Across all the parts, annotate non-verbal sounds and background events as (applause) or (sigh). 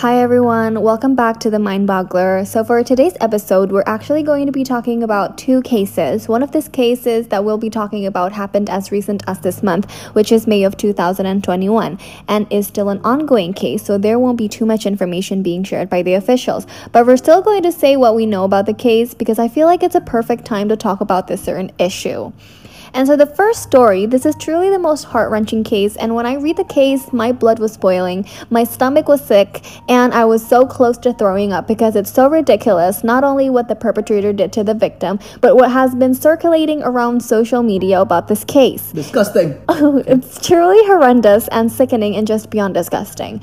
Hi everyone, welcome back to the Mind Boggler. So, for today's episode, we're actually going to be talking about two cases. One of these cases that we'll be talking about happened as recent as this month, which is May of 2021, and is still an ongoing case, so there won't be too much information being shared by the officials. But we're still going to say what we know about the case because I feel like it's a perfect time to talk about this certain issue. And so, the first story, this is truly the most heart wrenching case. And when I read the case, my blood was boiling, my stomach was sick, and I was so close to throwing up because it's so ridiculous. Not only what the perpetrator did to the victim, but what has been circulating around social media about this case. Disgusting. (laughs) it's truly horrendous and sickening and just beyond disgusting.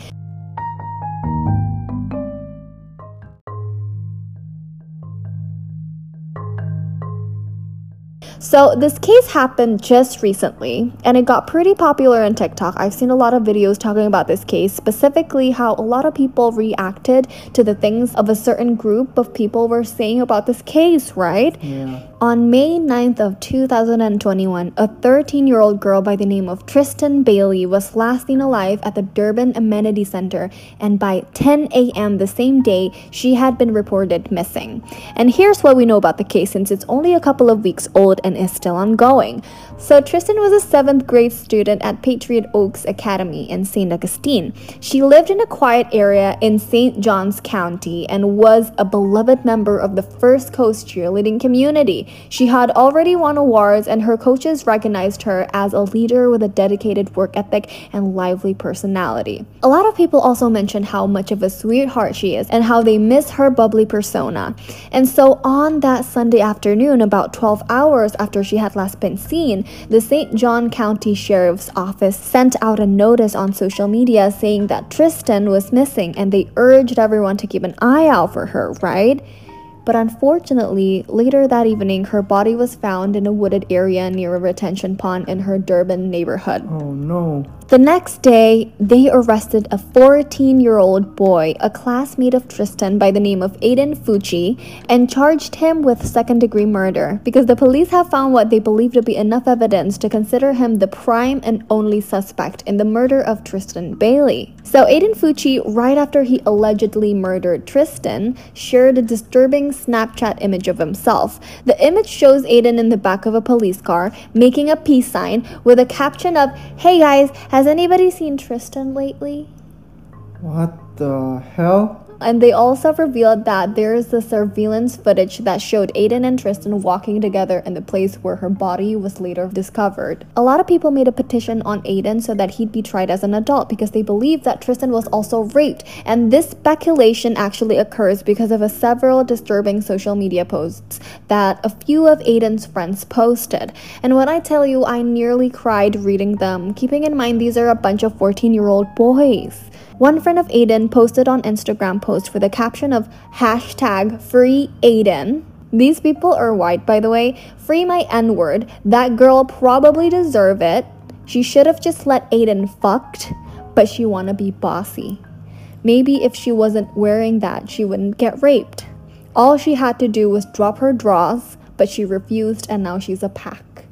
So, this case happened just recently and it got pretty popular on TikTok. I've seen a lot of videos talking about this case, specifically how a lot of people reacted to the things of a certain group of people were saying about this case, right? Yeah. On May 9th of 2021, a 13-year-old girl by the name of Tristyn Bailey was last seen alive at the Durbin Amenity Center and by 10 a.m. the same day, she had been reported missing. And here's what we know about the case since it's only a couple of weeks old and is still ongoing. So Tristyn was a 7th grade student at Patriot Oaks Academy in St. Augustine. She lived in a quiet area in St. Johns County and was a beloved member of the First Coast cheerleading community. She had already won awards, and her coaches recognized her as a leader with a dedicated work ethic and lively personality. A lot of people also mentioned how much of a sweetheart she is and how they miss her bubbly persona. And so, on that Sunday afternoon, about 12 hours after she had last been seen, the St. John County Sheriff's Office sent out a notice on social media saying that Tristyn was missing and they urged everyone to keep an eye out for her, right? But unfortunately, later that evening, her body was found in a wooded area near a retention pond in her Durbin neighborhood. Oh no. The next day, they arrested a 14 year old boy, a classmate of Tristyn by the name of Aiden Fucci, and charged him with second degree murder because the police have found what they believe to be enough evidence to consider him the prime and only suspect in the murder of Tristyn Bailey. So, Aiden Fucci, right after he allegedly murdered Tristyn, shared a disturbing Snapchat image of himself. The image shows Aiden in the back of a police car making a peace sign with a caption of, Hey guys, has anybody seen Tristyn lately? What the hell? And they also revealed that there is the surveillance footage that showed Aiden and Tristyn walking together in the place where her body was later discovered. A lot of people made a petition on Aiden so that he'd be tried as an adult because they believe that Tristyn was also raped. And this speculation actually occurs because of a several disturbing social media posts that a few of Aiden's friends posted. And when I tell you I nearly cried reading them, keeping in mind these are a bunch of 14 year old boys. One friend of Aiden posted on Instagram post with a caption of hashtag free Aiden. These people are white, by the way. Free my N word. That girl probably deserve it. She should have just let Aiden fucked, but she wanna be bossy. Maybe if she wasn't wearing that, she wouldn't get raped. All she had to do was drop her drawers, but she refused and now she's a pack.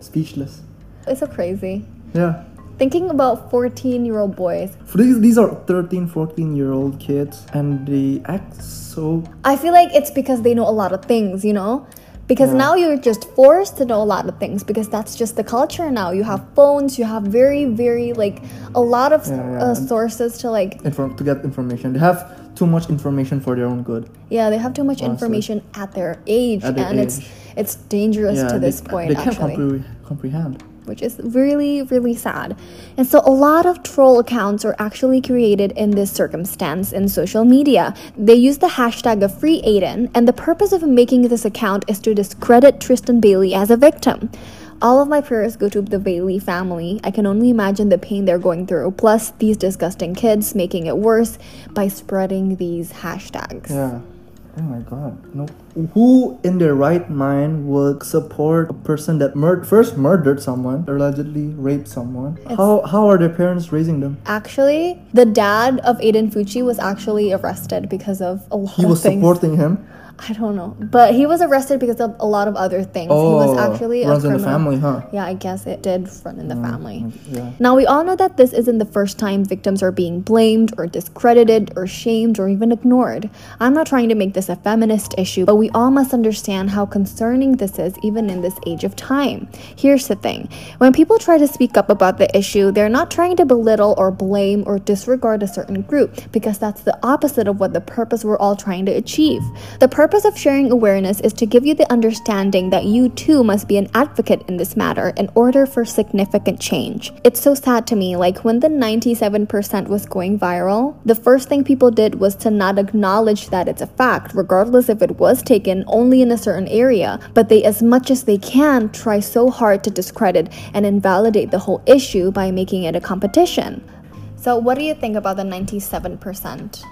Speechless. It's so crazy. Yeah. Thinking about 14 year old boys, These, these are 13, 14 year old kids and they act so. I feel like it's because they know a lot of things, you know? Because Yeah. now you're just forced to know a lot of things because that's just the culture now. You have phones, you have very, very, like, a lot of Yeah, yeah. Uh, sources to, like, Inform- to get information. They have too much information for their own good. yeah, they have too much Honestly. information at their age, At their and it's age. it's dangerous yeah, to they, this point, they can't actually. compre- comprehend. Which is really, really sad. And so, a lot of troll accounts are actually created in this circumstance in social media. They use the hashtag of Free Aiden, and the purpose of making this account is to discredit Tristyn Bailey as a victim. All of my prayers go to the Bailey family. I can only imagine the pain they're going through, plus these disgusting kids making it worse by spreading these hashtags. Yeah. Oh my god. No. Who in their right mind would support a person that mur- first murdered someone, allegedly raped someone? How how are their parents raising them? Actually, the dad of Aiden Fucci was actually arrested because of a lot He of was supporting him. I don't know. But he was arrested because of a lot of other things. he was oh, actually a Oh, runs in the family, huh? Yeah, I guess it did run in the mm, family. Mm, yeah. Now, we all know that this isn't the first time victims are being blamed or discredited or shamed or even ignored. I'm not trying to make this a feminist issue, but we all must understand how concerning this is even in this age of time. Here's the thing when people try to speak up about the issue, they're not trying to belittle or blame or disregard a certain group because that's the opposite of what the purpose we're all trying to achieve. The purpose of sharing awareness is to give you the understanding that you too must be an advocate in this matter in order for significant change. It's so sad to me, like when the 97% was going viral, the first thing people did was to not acknowledge that it's a fact, regardless if it was taken only in a certain area, but they, as much as they can, try so hard to discredit and invalidate the whole issue by making it a competition. So, what do you think about the 97%?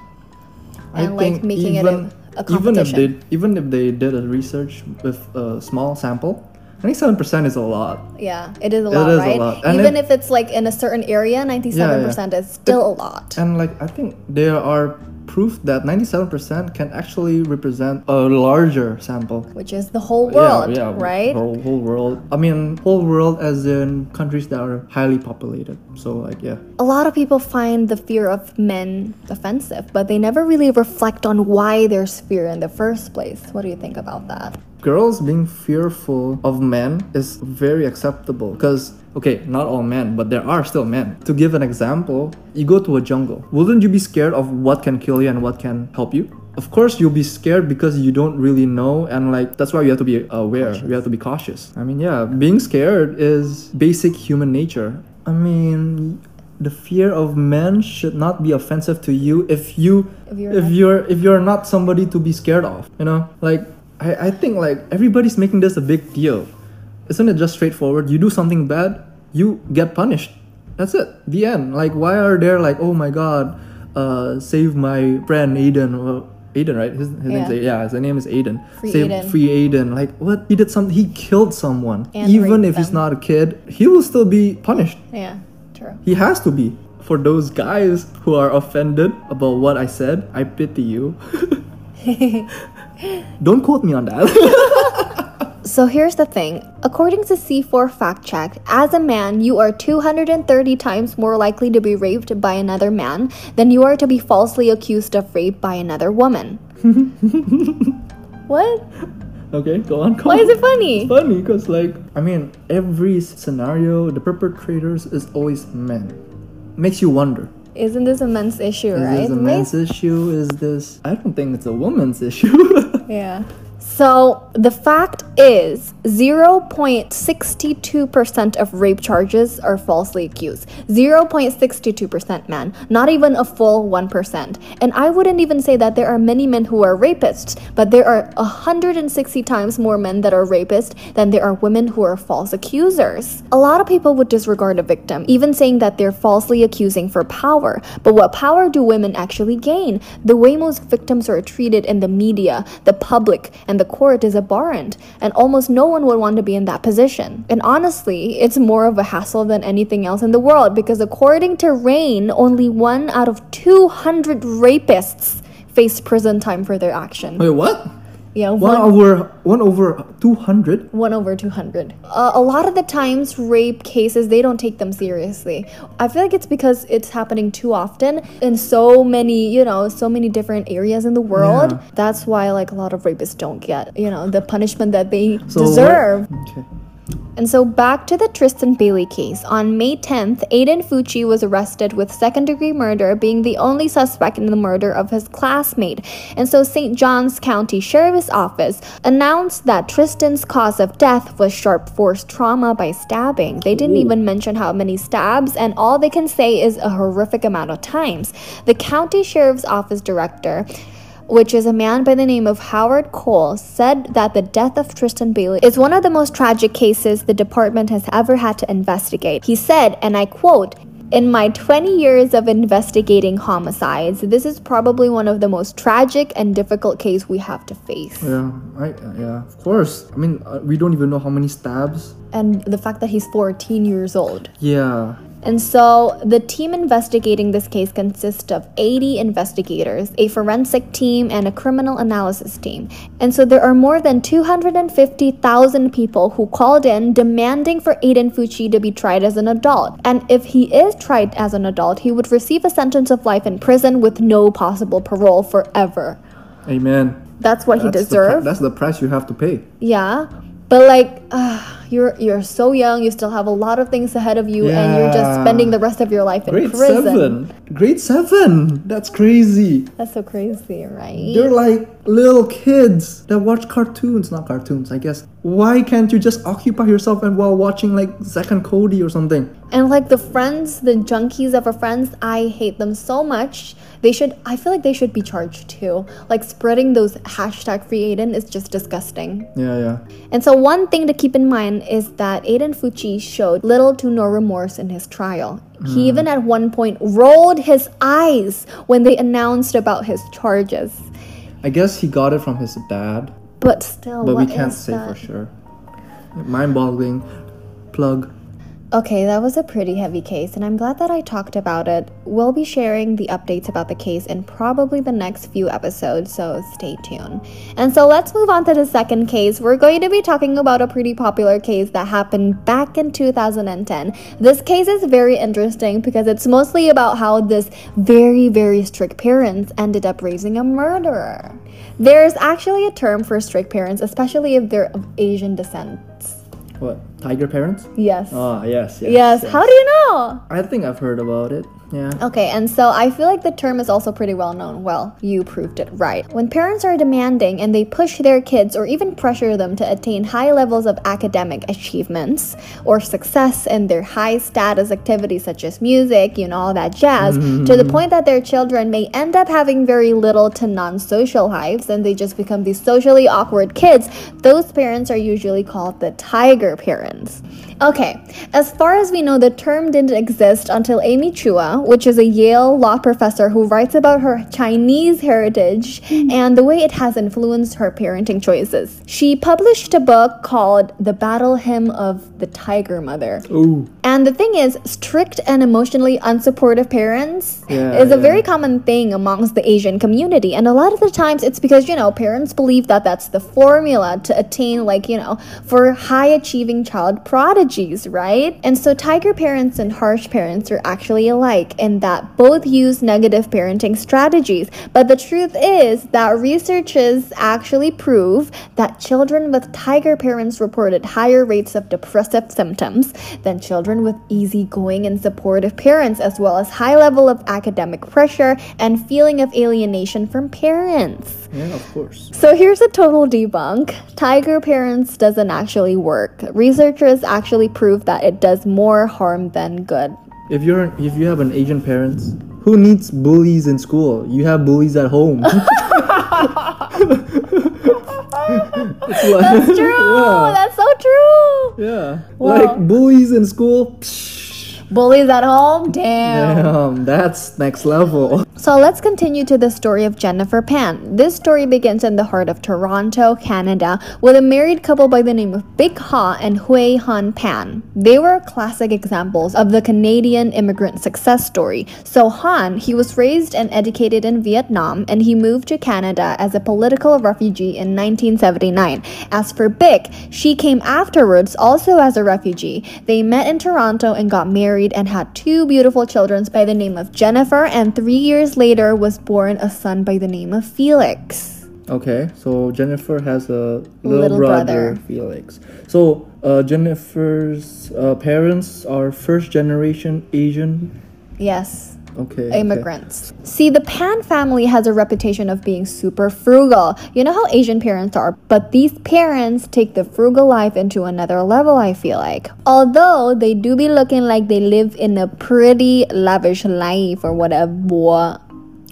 I And, like, think making it a- a even if they even if they did a research with a small sample, ninety-seven percent is a lot. Yeah, it is a It lot, is a lot. Even it- if it's like in a certain area, 97% is still a lot. And like I think there are proof that ninety-seven percent can actually represent a larger sample. which is the whole world, yeah, yeah, right? Whole, whole world. I mean, whole world as in countries that are highly populated. So like yeah. A lot of people find the fear of men offensive, but they never really reflect on why there's fear in the first place. What do you think about that? Girls being fearful of men is very acceptable because okay not all men but there are still men. To give an example you go to a jungle. Wouldn't you be scared of what can kill you and what can help you? Of course you'll be scared because you don't really know and like that's why you have to be aware. You have to be cautious. I mean yeah being scared is basic human nature. I mean the fear of men should not be offensive to you if you If you're if you're if you're not somebody to be scared of you know? Like I, I think like everybody's making this a big deal. Isn't it just straightforward? You do something bad you get punished. That's it. The end. Like why are there like oh my god uh save my friend aiden? Uh, aiden right? His, his name's Yeah. Yeah his name is aiden. Free save Aiden. free aiden. Like what? He did something he killed someone. And even if he's not a kid he will still be punished. Yeah, true. he has to be. For those guys who are offended about what I said, I pity you. (laughs) (laughs) Don't quote me on that. (laughs) So here's the thing. According to C4 Fact Check, as a man, you are 230 times more likely to be raped by another man than you are to be falsely accused of rape by another woman. (laughs) what? okay, go on. Go Why on. is it funny? It's funny because, like, I mean, every scenario, the perpetrators is always men. Makes you wonder. Isn't this a men's issue, Is right? this a man's issue? Is this? I don't think it's a woman's issue. (laughs) Yeah. So the fact is 0.62% of rape charges are falsely accused. 0.62%, man. Not even a full 1%. And I wouldn't even say that there are many men who are rapists, but there are 160 times more men that are rapists than there are women who are false accusers. A lot of people would disregard a victim, even saying that they're falsely accusing for power. But what power do women actually gain? The way most victims are treated in the media, the public, and the court is abhorrent, and almost no one would want to be in that position. And honestly, it's more of a hassle than anything else in the world because according to RAINN, only one out of 200 rapists face prison time for their action. Wait, what? Yeah, One one, over one over two hundred. one over 200. Uh, a lot of the times, rape cases, they don't take them seriously. I feel like it's because it's happening too often in so many, you know, so many different areas in the world. Yeah. That's why, like, a lot of rapists don't get, you know, the punishment that they So what- deserve. Okay. And so back to the Tristyn Bailey case. On May 10th, Aiden Fucci was arrested with second degree murder, being the only suspect in the murder of his classmate. And so St. John's County Sheriff's Office announced that Tristyn's cause of death was sharp force trauma by stabbing. They didn't Ooh. even mention how many stabs, and all they can say is a horrific amount of times. The county sheriff's office director which is a man by the name of Howard Cole, said that the death of Tristyn Bailey is one of the most tragic cases the department has ever had to investigate. He said, and I quote, in my 20 years of investigating homicides, this is probably one of the most tragic and difficult cases we have to face. Yeah, I yeah, of course. I mean, uh, we don't even know how many stabs. And the fact that he's 14 years old. Yeah. And so the team investigating this case consists of 80 investigators, a forensic team, and a criminal analysis team. And so there are more than 250,000 people who called in demanding for Aiden Fucci to be tried as an adult. And if he is tried as an adult, he would receive a sentence of life in prison with no possible parole forever. Amen. That's what he That's the pri- deserves. that's the price you have to pay. Yeah, but like uh, you're you're so young, you still have a lot of things ahead of you, and you're just spending the rest of your life in Grade prison. seven. Grade seven. That's crazy. That's so crazy, right? They're like little kids that watch cartoons, not cartoons, I guess. Why can't you just occupy yourself and while watching like Zack and Cody or something? and like the friends, the junkies of our friends, I hate them so much. They should. I feel like they should be charged too. Like spreading those hashtag free Aiden is just disgusting. Yeah, yeah. And so, one thing to keep in mind is that Aiden Fucci showed little to no remorse in his trial. He hmm. even at one point rolled his eyes when they announced about his charges. I guess he got it from his dad, But still, but we can't say that? for sure. Mind boggling. Plug. Okay, that was a pretty heavy case, and I'm glad that I talked about it. We'll be sharing the updates about the case in probably the next few episodes, so stay tuned. And so let's move on to the second case. We're going to be talking about a pretty popular case that happened back in 2010. This case is very interesting because it's mostly about how this very, very strict parents ended up raising a murderer. There's actually a term for strict parents, especially if they're of Asian descent. What? Tiger parents? Yes. Ah, yes, yes. yes. How do you know? I think I've heard about it. Yeah. Okay, and so I feel like the term is also pretty well known. Well, you proved it right. When parents are demanding and they push their kids or even pressure them to attain high levels of academic achievements or success in their high status activities such as music, you know, all that jazz, to the mm-hmm. point that their children may end up having very little to non social lives and they just become these socially awkward kids, those parents are usually called the tiger parents. Okay, as far as we know, the term didn't exist until Amy Chua, which is a Yale law professor who writes about her Chinese heritage hmm. and the way it has influenced her parenting choices. She published a book called The Battle Hymn of the Tiger Mother. Ooh. And the thing is, strict and emotionally unsupportive parents Yeah, is a yeah. very common thing amongst the Asian community. And a lot of the times it's because, you know, parents believe that that's the formula to attain, like, you know, for high achieving child prodigies, right? And so tiger parents and harsh parents are actually alike in that both use negative parenting strategies. But the truth is that researchers actually prove that children with tiger parents reported higher rates of depressive symptoms than children with easygoing and supportive parents, as well as high level of academic pressure and feeling of alienation from parents. Yeah, of course. So here's a total debunk. Tiger parents doesn't actually work. Researchers actually prove that it does more harm than good. If you're if you have an Asian parents, who needs bullies in school? You have bullies at home. (laughs) Like- That's true. (laughs) Yeah. That's so true. Yeah. Wow. Like bullies in school. Psh, Bullies at home? Damn. damn, that's next level. So let's continue to the story of Jennifer Pan. This story begins in the heart of Toronto, Canada, with a married couple by the name of Bich Ha and Huei Hann Pan. They were classic examples of the Canadian immigrant success story. So Hann, he was raised and educated in Vietnam and he moved to Canada as a political refugee in 1979. As for Bich, she came afterwards also as a refugee. They met in Toronto and got married and had two beautiful children by the name of Jennifer and 3 years later was born a son by the name of Felix. Okay, so Jennifer has a little, Little brother, brother. Felix. So uh, Jennifer's uh, parents are first generation Asian. Yes. Okay. okay. immigrants. See, the Pan family has a reputation of being super frugal. You know how Asian parents are, but these parents take the frugal life into another level, I feel like. Although they do be looking like they live in a pretty lavish life or whatever.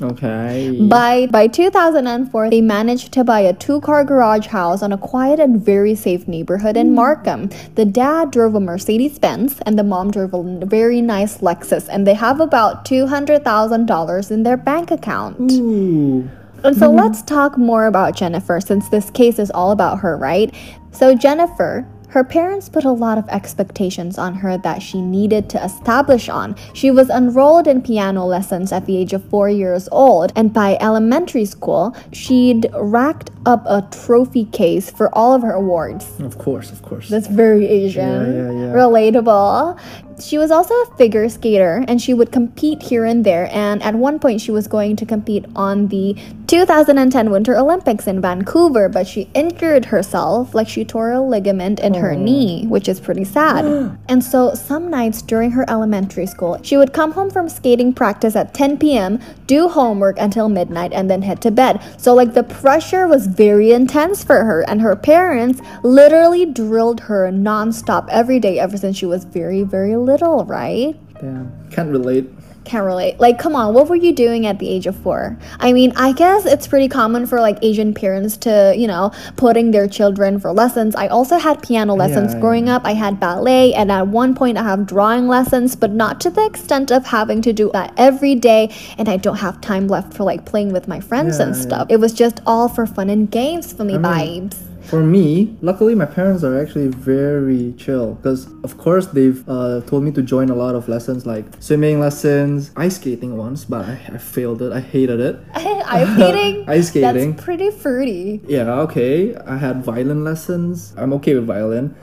Okay. By by 2004, they managed to buy a two-car garage house on a quiet and very safe neighborhood in hmm. Markham. The dad drove a Mercedes-Benz and the mom drove a very nice Lexus, and they have about $200,000 in their bank account. Ooh. And so hmm. let's talk more about Jennifer since this case is all about her, right? So Jennifer, Her parents put a lot of expectations on her that she needed to establish on. She was enrolled in piano lessons at the age of four years old, and by elementary school, she'd racked up a trophy case for all of her awards. Of course, of course. That's very Asian. Yeah, yeah, yeah. Relatable. She was also a figure skater and she would compete here and there. And at one point, she was going to compete on the 2010 Winter Olympics in Vancouver, but she injured herself, like she tore a ligament in her oh. knee, which is pretty sad. (gasps) and so, some nights during her elementary school, she would come home from skating practice at 10 p.m., do homework until midnight, and then head to bed. So, like, the pressure was very intense for her, and her parents literally drilled her nonstop every day ever since she was very, very little, right? Damn. Can't relate. Can't relate. Like, come on, what were you doing at the age of four? I mean, I guess it's pretty common for like Asian parents to, you know, putting their children for lessons. I also had piano lessons Yeah, growing up. I had ballet, and at one point I have drawing lessons, but not to the extent of having to do that every day. And I don't have time left for like playing with my friends and Yeah, yeah. stuff. It was just all for fun and games for me I mean- vibes. For me, luckily my parents are actually very chill because of course they've uh, told me to join a lot of lessons like swimming lessons, ice skating once, but I, I failed it. I hated it. (laughs) Ice skating. (laughs) Ice skating. That's pretty fruity. Yeah, okay. I had violin lessons. I'm okay with violin.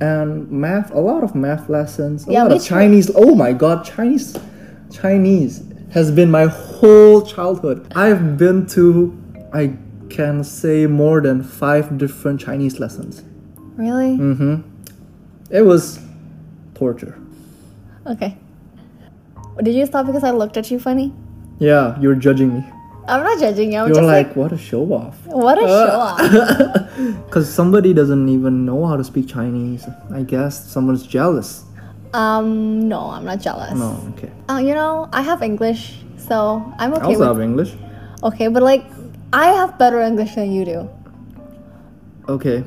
And math, a lot of math lessons. A Yeah, lot of too. Chinese. Oh my god, Chinese Chinese has been my whole childhood. I've been to I can say more than 5 different Chinese lessons. Really? Mhm. It was torture. Okay. Did you stop because I looked at you funny? Yeah, you're judging me. I'm not judging you. I'm You're just like, like, what a show off. what a show off. (laughs) Because somebody doesn't even know how to speak Chinese. I guess someone's jealous. Um, no, I'm not jealous. No, okay. Uh, you know, I have English, so I'm okay. I also with. have English. Okay, but like, I have better English than you do. Okay.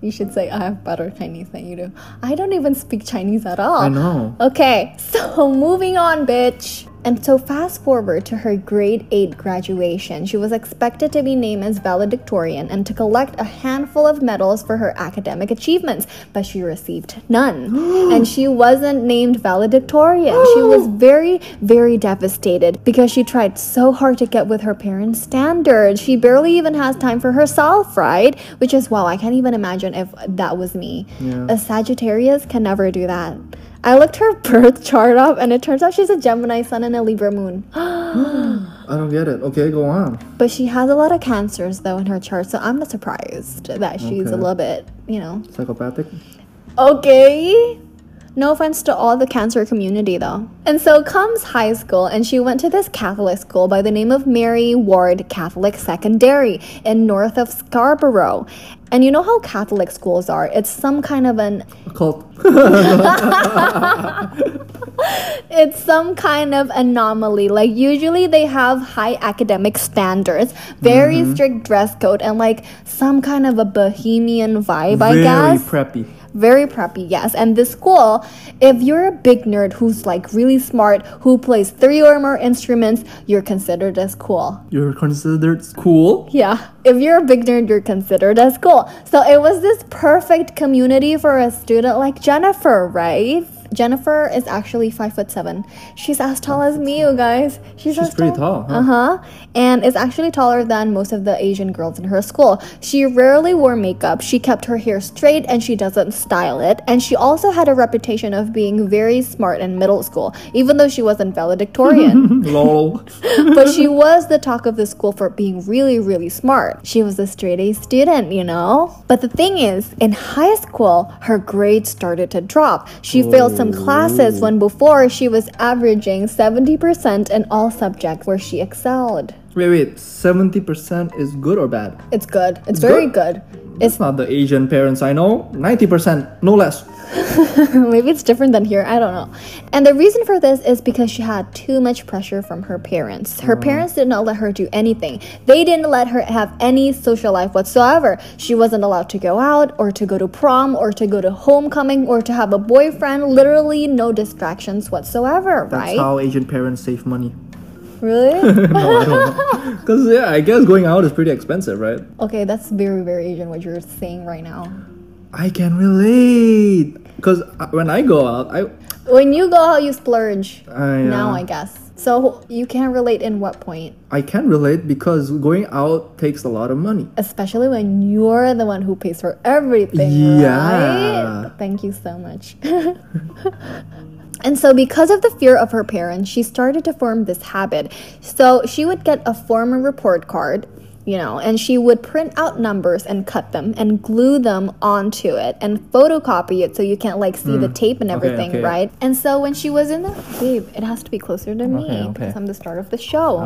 You should say I have better Chinese than you do. I don't even speak Chinese at all. I know. Okay, so (laughs) moving on, bitch. And so, fast forward to her grade 8 graduation. She was expected to be named as valedictorian and to collect a handful of medals for her academic achievements, but she received none. (gasps) and she wasn't named valedictorian. she (gasps) was very, very devastated because she tried so hard to get with her parents' standards. She barely even has time for herself, right? Which is wow, I can't even imagine if that was me. Yeah. A Sagittarius can never do that. I looked her birth chart up and it turns out she's a Gemini sun and a Libra moon. (gasps) I don't get it. Okay, go on. but she has a lot of cancers though in her chart, so I'm not surprised that she's a little bit, you know. Psychopathic? Okay. No offense to all the cancer community though. And so comes high school and she went to this Catholic school by the name of Mary Ward Catholic Secondary in north of Scarborough. And you know how Catholic schools are? It's some kind of an A cult. (laughs) it's some kind of anomaly. Like usually they have high academic standards, very Mm-hmm. strict dress code, and like some kind of a bohemian vibe, Very I guess. Very preppy. Very preppy, yes. And this school, if you're a big nerd who's like really smart, who plays three or more instruments, you're considered as cool. You're considered cool? Yeah, if you're a big nerd, you're considered as cool. So it was this perfect community for a student like Jennifer, right? Jennifer is actually five foot seven. She's as tall as me, you guys. She's, She's pretty tall, huh? Uh huh. And is actually taller than most of the Asian girls in her school. She rarely wore makeup. She kept her hair straight and she doesn't style it. And she also had a reputation of being very smart in middle school, even though she wasn't valedictorian (laughs) (laughs) Lol. but she was the talk of the school for being really, really smart. She was a straight A student, you know? But the thing is, in high school, her grades started to drop. She failed some classes when before she was averaging 70% in all subjects where she excelled. wait, wait. 70% is good or bad? It's good. It's very good. It's not the Asian parents I know. 90%, no less. (laughs) Maybe it's different than here. I don't know. And the reason for this is because she had too much pressure from her parents. Her mm. parents did not let her do anything. They didn't let her have any social life whatsoever. She wasn't allowed to go out or to go to prom or to go to homecoming or to have a boyfriend. Literally no distractions whatsoever, That's right? That's how Asian parents save money. really? (laughs) no, I don't. Because, (laughs) yeah, I guess going out is pretty expensive, right? okay, that's very, very Asian what you're saying right now. I can relate. Cause uh, when I go out, I When you go out, you splurge. I, Now, uh, I guess. So you can't relate in what point? I can relate because going out takes a lot of money. Especially when you're the one who pays for everything. Yeah. Right? Thank you so much. (laughs) And so, because of the fear of her parents, she started to form this habit. So, she would get a former report card, you know, and she would print out numbers and cut them and glue them onto it and photocopy it so you can't like see the tape and Hmm. Okay, everything, okay. right? And so, when she was in the babe, it has to be closer to me Okay, because I'm the start of the show. Okay?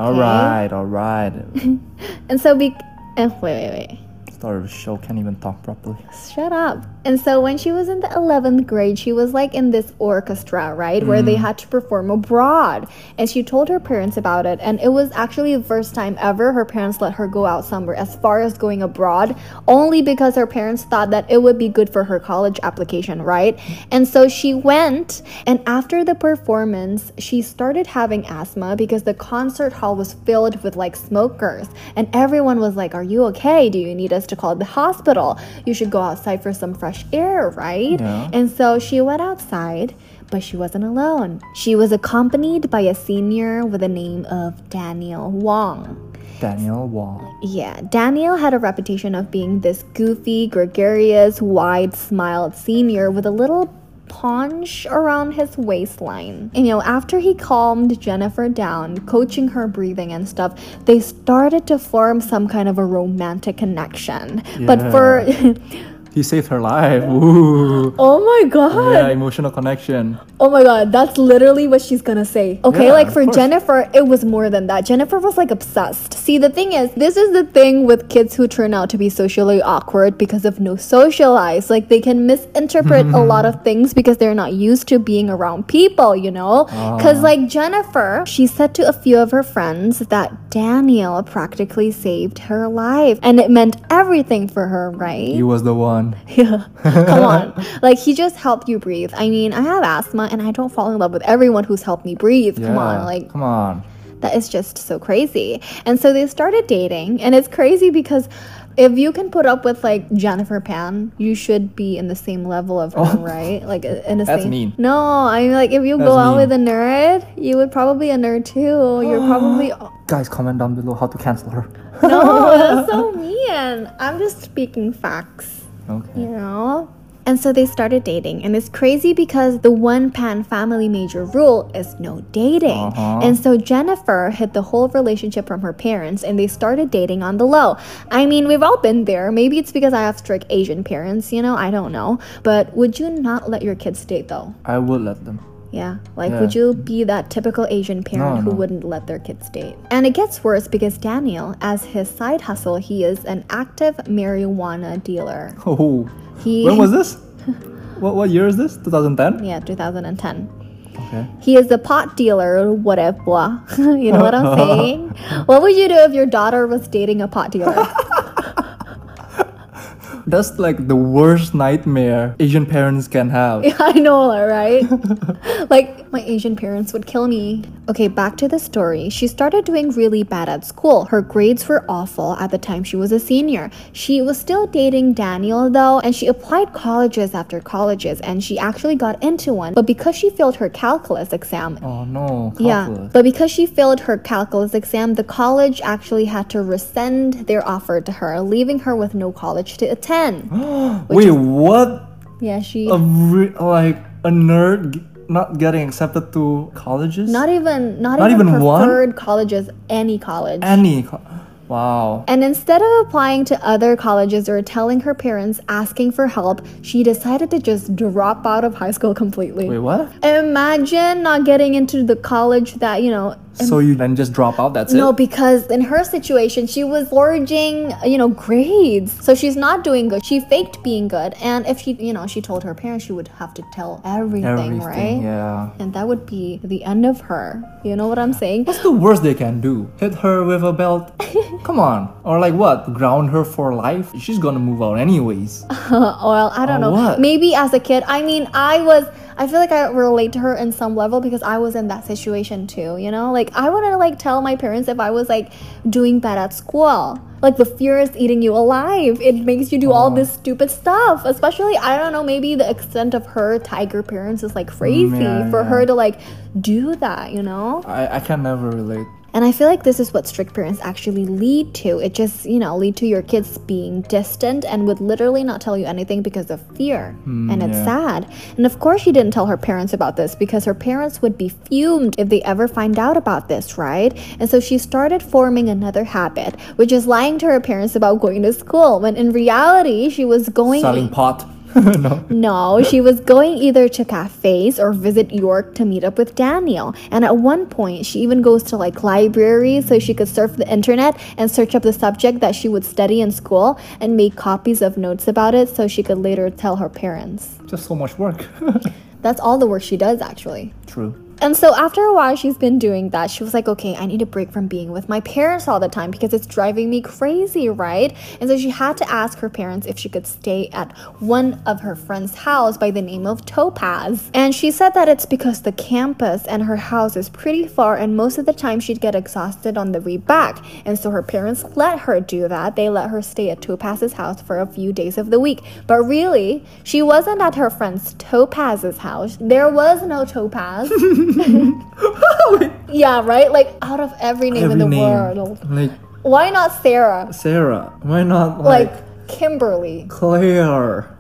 all right. (laughs) And so, be. eh, wait, wait, wait. The show can't even talk properly. Shut up. And so when she was in the 11th grade, she was like in this orchestra, right? Where they mm. had to perform abroad. And she told her parents about it. And it was actually the first time ever her parents let her go out somewhere as far as going abroad, only because her parents thought that it would be good for her college application, right? And so she went. And after the performance, she started having asthma because the concert hall was filled with like smokers. And everyone was like, Are you okay? Do you need us to call the hospital? You should go outside for some fresh air, right? Yeah. And so she went outside, but she wasn't alone. She was accompanied by a senior with the name of Daniel Wong. Daniel Wong. Yeah, Daniel had a reputation of being this goofy, gregarious, wide smiled senior with a little paunch around his waistline. And, you know, after he calmed Jennifer down, coaching her breathing and stuff, they started to form some kind of a romantic connection. But for (laughs) He saved her life. Ooh. Oh my god. Yeah, emotional connection. Oh my god, that's literally what she's gonna say. Okay, Yeah, like for. Jennifer, it was more than that. Jennifer was like obsessed. See, the thing is, this is the thing with kids who turn out to be socially awkward because of no socialize. Like they can misinterpret a lot of (laughs) things because they're not used to being around people, you know? Ah. Because like Jennifer, she said to a few of her friends that Daniel practically saved her life. And it meant everything for her, right? He was the one. (laughs) Yeah. (laughs) Come on. Like he just helped you breathe. I mean, I have asthma and I don't fall in love with everyone who's helped me breathe. Come on. Like come on. that is just so crazy. And so they started dating and it's crazy because if you can put up with like Jennifer Pan, you should be in the same level of her, (laughs) right? Like in the That's same. mean. No, I mean like if you That's go out mean. with a nerd, you would probably a nerd too. You're (gasps) probably Guys, comment down below how to cancel her. no, that's so mean. I'm just speaking facts Okay. you know? And so they started dating. And it's crazy because the one pan family major rule is no dating. Uh-huh. And so Jennifer hid the whole relationship from her parents and they started dating on the low. I mean, we've all been there. Maybe it's because I have strict Asian parents, you know? I don't know. But would you not let your kids date though? I would let them. Yeah. Like, Yeah. would you be that typical Asian parent No, who no. wouldn't let their kids date? And it gets worse because Daniel, as his side hustle, he is an active marijuana dealer. Oh. He When was (laughs) this? what what year is this? 2010? Yeah, 2010. Okay. He is a pot dealer, whatever. (laughs) you know what I'm (laughs) saying? what would you do if your daughter was dating a pot dealer? That's like the worst nightmare Asian parents can have. (laughs) I know, right? like, my Asian parents would kill me. Okay, back to the story. She started doing really bad at school. Her grades were awful at the time she was a senior. She was still dating Daniel, though, and she applied colleges after colleges, and she actually got into one. But because she failed her calculus exam, Oh no. Yeah, but because she failed her calculus exam, the college actually had to rescind their offer to her, leaving her with no college to attend. (gasps) Wait, what? yeah, she A re- like a nerd g- not getting accepted to colleges? not even not, Not even, even one? preferred colleges, any college. any. Co- wow. and instead of applying to other colleges or telling her parents asking for help, she decided to just drop out of high school completely. Wait, what? Imagine not getting into the college that, you know, So you then just drop out? That's No, it? No, because in her situation, she was forging, you know, grades. So she's not doing good. She faked being good. And if she, you know, she told her parents, she would have to tell everything, right? Yeah. And that would be the end of her. You know what I'm saying? What's the worst they can do? Hit her with a belt? (laughs) Come on. Or like what? Ground her for life? She's gonna move out anyways. (laughs) well, I don't Or know. what? Maybe as a kid, I mean, I was. I feel like I relate to her in some level because I was in that situation too, you know? Like I wouldn't like tell my parents if I was like doing bad at school. Like the fear is eating you alive. It makes you do all this stupid stuff. Especially I don't know, maybe the extent of her tiger parents is like crazy yeah, for yeah. her to like do that, you know? I, I can never relate. And I feel like this is what strict parents actually lead to. It just, you know, lead to your kids being distant and would literally not tell you anything because of fear. Hmm, and it's yeah. sad. And of course she didn't tell her parents about this because her parents would be fumed if they ever find out about this, right? And so she started forming another habit, which is lying to her parents about going to school when in reality she was going Selling pot. (laughs) no. no, she was going either to cafes or visit York to meet up with Daniel. And at one point, she even goes to like libraries so she could surf the internet and search up the subject that she would study in school and make copies of notes about it so she could later tell her parents. Just so much work. (laughs) That's all the work she does, actually. True. And so after a while she's been doing that, she was like, okay, I need a break from being with my parents all the time because it's driving me crazy, right? And so she had to ask her parents if she could stay at one of her friend's house by the name of Topaz. And she said that it's because the campus and her house is pretty far and most of the time she'd get exhausted on the way back. And so her parents let her do that. They let her stay at Topaz's house for a few days of the week. But really, she wasn't at her friend's Topaz's house. There was no Topaz. (laughs) (laughs) Yeah, right? Like out of every name in the name. world. Like Why not Sarah? Sarah. Why not like, Like Kimberly, Claire?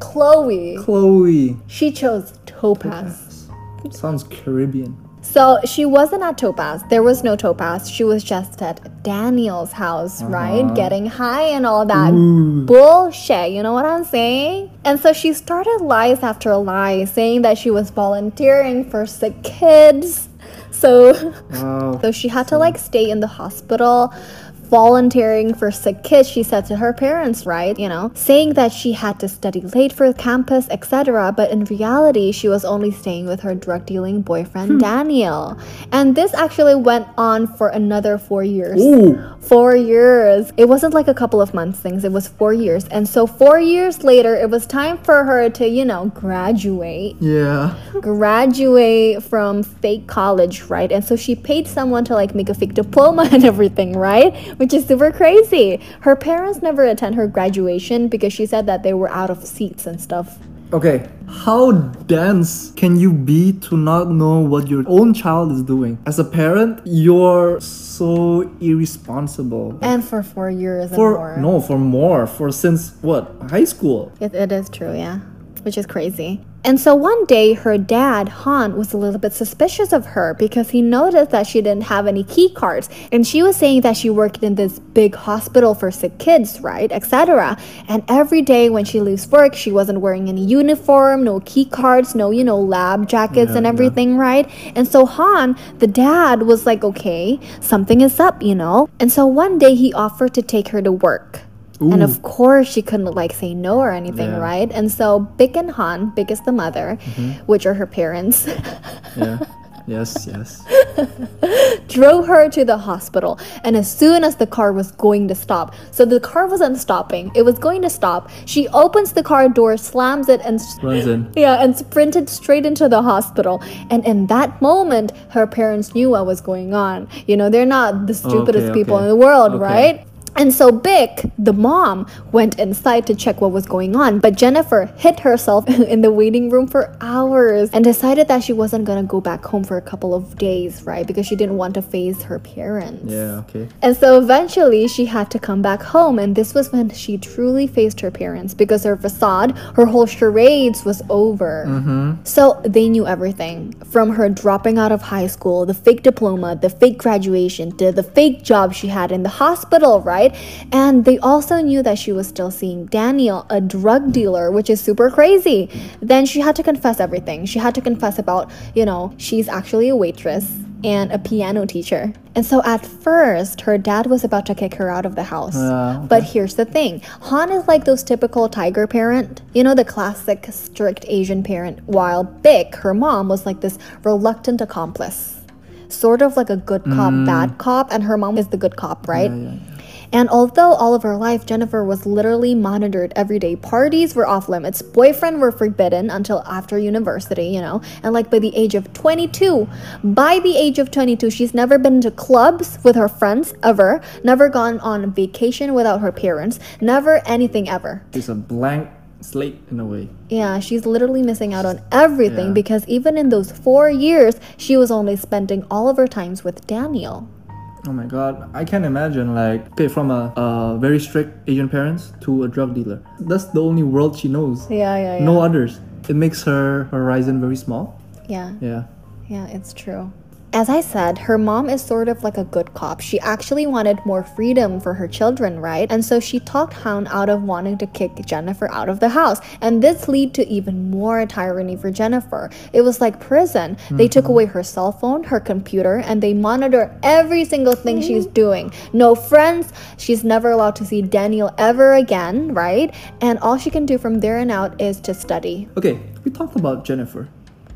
Chloe. Chloe. She chose Topaz. Sounds Caribbean. So she wasn't at Topaz. There was no Topaz. She was just at Daniel's house, uh-huh. right? Getting high and all that bullshit. You know what I'm saying? And so she started lies after lies, saying that she was volunteering for sick kids. So Wow. (laughs) So she had to like stay in the hospital volunteering for sick kids she said to her parents right you know saying that she had to study late for campus etc but in reality she was only staying with her drug dealing boyfriend hmm. daniel and this actually went on for another four years Ooh. four years it wasn't like a couple of months things it was four years and so four years later it was time for her to you know graduate Yeah. graduate from fake college, right? And so she paid someone to like make a fake diploma (laughs) and everything, right? Which is super crazy. Her parents never attend her graduation because she said that they were out of seats and stuff. Okay, how dense can you be to not know what your own child is doing? As a parent, you're so irresponsible. And for four years For and more. no, for more, for since what high school? It, it is true, yeah. Which is crazy. And so one day, her dad, Hann, was a little bit suspicious of her because he noticed that she didn't have any key cards. And she was saying that she worked in this big hospital for sick kids, right? Etc. And every day when she leaves work, she wasn't wearing any uniform, no key cards, no, you know, lab jackets Yeah, and yeah. everything, right? And so Hann, the dad, was like, okay, something is up, you know? And so one day he offered to take her to work. And of course, she couldn't like say no or anything, Yeah. right? And so Bich and Hann, Bich is the mother, mm-hmm. which are her parents, (laughs) Yeah. yes, yes. (laughs) drove her to the hospital. And as soon as the car was going to stop, so the car wasn't stopping, it was going to stop. She opens the car door, slams it, and Runs in. yeah, and sprinted straight into the hospital. And in that moment, her parents knew what was going on. You know, they're not the oh, stupidest people okay. in the world, Okay. right? And so Bich, the mom, went inside to check what was going on. But Jennifer hid herself (laughs) in the waiting room for hours and decided that she wasn't gonna go back home for a couple of days, right? Because she didn't want to face her parents. Yeah, okay. And so eventually she had to come back home, and this was when she truly faced her parents because her facade, her whole charades was over. Mm-hmm. So they knew everything from her dropping out of high school, the fake diploma, the fake graduation, to the fake job she had in the hospital, right? And they also knew that she was still seeing Daniel, a drug dealer, which is super crazy. Then she had to confess everything. She had to confess about, you know, she's actually a waitress and a piano teacher. And so at first, her dad was about to kick her out of the house. Yeah, But here's the thing Hann is like those typical tiger parent, you know, the classic strict Asian parent, while Bich, her mom, was like this reluctant accomplice. Sort of like a good cop, mm. bad cop, and her mom is the good cop, right? And although all of her life, Jennifer was literally monitored every day, parties were off limits, boyfriend were forbidden until after university, you know, and like by the age of 22, by the age of 22, she's never been to clubs with her friends ever, never gone on vacation without her parents, never anything ever. It's a blank slate in a way. Yeah, she's literally missing out on everything Yeah. because even in those four years, she was only spending all of her times with Daniel. Oh my god, I can't imagine like okay from a uh, very strict Asian parents to a drug dealer. That's the only world she knows. Yeah, yeah, yeah. No others. It makes her horizon very small. Yeah. Yeah. Yeah, it's true. As I said, her mom is sort of like a good cop. She actually wanted more freedom for her children, right? And so she talked Hann out of wanting to kick Jennifer out of the house. And this led to even more tyranny for Jennifer. It was like prison. They took mm-hmm. away her cell phone, her computer, and they monitor every single thing she's mm-hmm. doing. No friends. She's never allowed to see Daniel ever again, right? And all she can do from there on out is to study. Okay, we talked about Jennifer.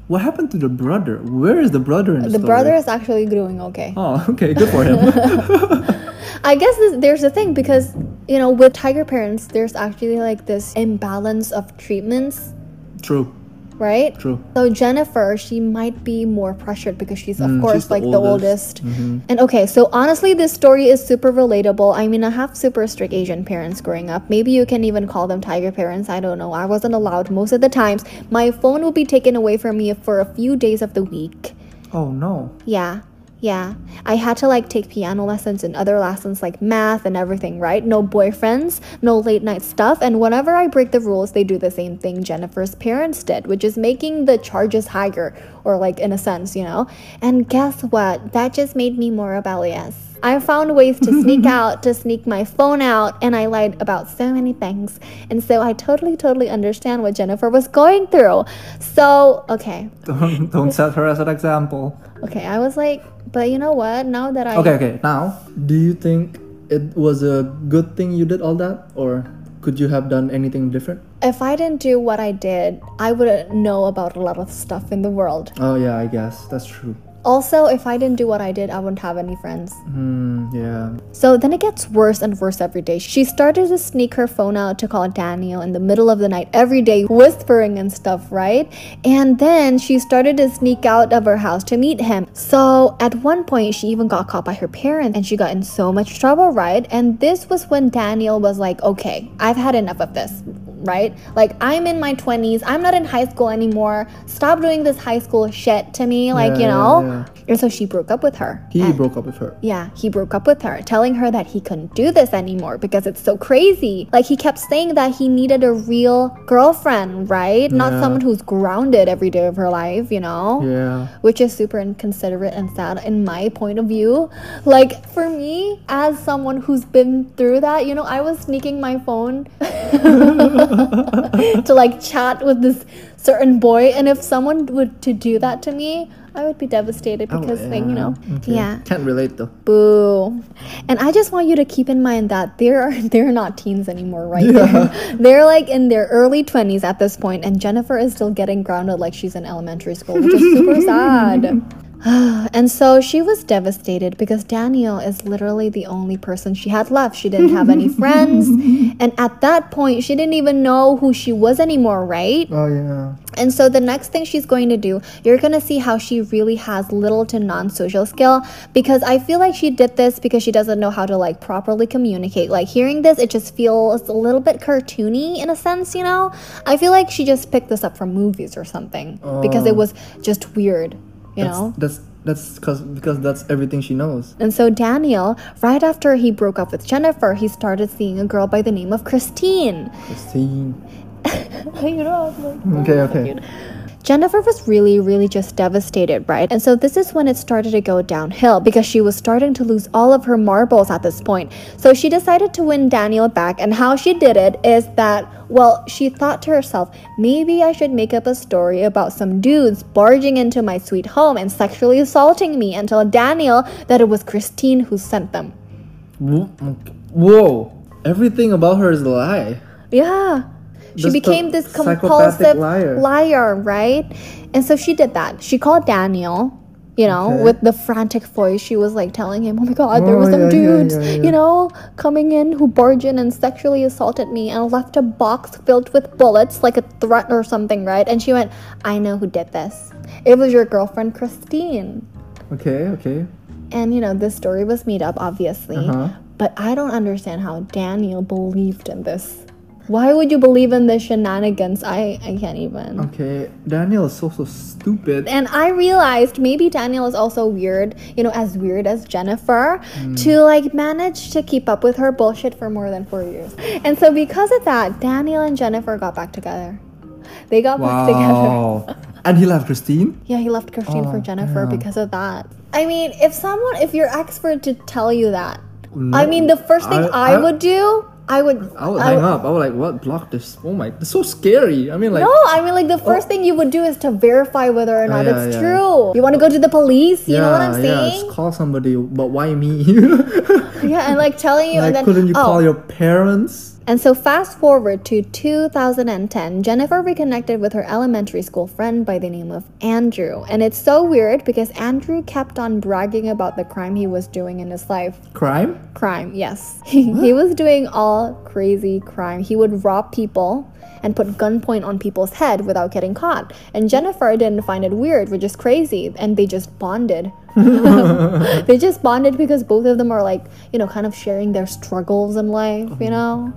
What happened to the brother? Where is the brother in the, The story? brother is actually doing okay. Oh, (laughs) okay, good for him. (laughs) I guess this, there's a thing because you know with tiger parents there's actually like this imbalance of treatments, True, right? true. So Jennifer, she might be more pressured because she's of Mm, course she's the like the oldest. oldest. Mhm. And okay, so honestly this story is super relatable. I mean, I have super strict Asian parents growing up. Maybe you can even call them tiger parents. I don't know. I wasn't allowed most of the times. My phone would be taken away from me for a few days of the week. Oh no. Yeah. Yeah. I had to like take piano lessons and other lessons like math and everything, right? No boyfriends, no late night stuff. And whenever I break the rules, they do the same thing Jennifer's parents did, which is making the charges higher, or like in a sense, you know? And guess what? That just made me more rebellious. I found ways to sneak (laughs) out, to sneak my phone out, and I lied about so many things. And so I totally, totally understand what Jennifer was going through. So, okay. Don't don't set her as an example. Okay, I was like, but you know what? Now that I Okay, okay. Now, do you think it was a good thing you did all that, or could you have done anything different? if I didn't do what I did, I wouldn't know about a lot of stuff in the world. Oh yeah, I guess that's true. Also, if I didn't do what I did, I wouldn't have any friends. Hmm. Yeah. So then it gets worse and worse every day. She started to sneak her phone out to call Daniel in the middle of the night every day, whispering and stuff, right? And then she started to sneak out of her house to meet him. So at one point, she even got caught by her parents and she got in so much trouble, right? And this was when Daniel was like, okay, I've had enough of this. Right? Like, I'm in my 20s. I'm not in high school anymore. Stop doing this high school shit to me. Like, you know? yeah. And so she broke up with her. He And- broke up with her. yeah, he broke up with her, telling her that he couldn't do this anymore because it's so crazy. Like, he kept saying that he needed a real girlfriend, right? Not someone who's grounded every day of her life, you know? Yeah. Which is super inconsiderate and sad in my point of view. Like, for me, as someone who's been through that, you know, I was sneaking my phone (laughs) (laughs) (laughs) to like chat with this certain boy, and if someone would to do that to me, I would be devastated Oh, because, like, you know, Okay. yeah. Can't relate though. Boo. And I just want you to keep in mind that they're (laughs) they're not teens anymore, right? They're, (laughs) they're like in their early 20s at this point and Jennifer is still getting grounded like she's in elementary school, which is super sad. (sighs) and so she was devastated because Daniel is literally the only person she had left. She didn't have any (laughs) friends. And at that point, she didn't even know who she was anymore, right? Oh yeah. And so the next thing she's going to do, you're going to see how she really has little to non-social skill because I feel like she did this because she doesn't know how to like properly communicate. Like hearing this, it just feels a little bit cartoony in a sense, you know? I feel like she just picked this up from movies or something because it Oh. was just weird, you That's, know? That's that's cause because that's everything she knows. And so Daniel, right after he broke up with Jennifer, he started seeing a girl by the name of Christine. Christine. (laughs) you know, like, Okay, "Oh, okay. Cute." Jennifer was really, really just devastated, right? And so this is when it started to go downhill because she was starting to lose all of her marbles at this point. So she decided to win Daniel back, and how she did it is that, well, she thought to herself, maybe I should make up a story about some dudes barging into my sweet home and sexually assaulting me and tell Daniel that it was Christine who sent them. Whoa. Everything about her is a lie. Yeah. She a became this compulsive liar. liar, right? And so she did that. She called Daniel You know, Okay. with the frantic voice, she was like telling him, "Oh my God, there Oh, were some yeah, dudes, yeah, yeah. you know, coming in who barged in and sexually assaulted me and left a box filled with bullets, like a threat or something, right?" And she went, "I know who did this. It was your girlfriend Christine." Okay, okay. And you know, this story was made up, obviously. Uh-huh. But I don't understand how Daniel believed in this. Why would you believe in this shenanigans? I, I can't even. Okay, Daniel is so so stupid. And I realized maybe Daniel is also weird, you know, as weird as Jennifer, hmm. to like manage to keep up with her bullshit for more than four years. And so because of that, Daniel and Jennifer got back together. They got back together. (laughs) And he left Christine? Yeah, he left Christine for Oh, Jennifer damn. because of that. I mean, if someone, if your ex were to tell you that, I mean, the first thing I, I- I- would do, I would. I would hang up. I would like, what? Block this. Oh my, it's so scary. I mean, like, No, I mean, like the oh. first thing you would do is to verify whether or not Oh. yeah, it's yeah. true. You want to go to the police? You yeah, know what I'm yeah, saying? just call somebody, but why me? (laughs) Yeah, and like telling you, like, and then couldn't you oh, call your parents? And so fast forward to 2010, Jennifer reconnected with her elementary school friend by the name of Andrew. And it's so weird because Andrew kept on bragging about the crime he was doing in his life. Crime? Crime, yes. (laughs) He, was doing all crazy crime. He would rob people and put gunpoint on people's head without getting caught. And Jennifer didn't find it weird, which is crazy. And they just bonded. (laughs) (laughs) they just bonded because both of them are like, you know, kind of sharing their struggles in life, you mm-hmm. know?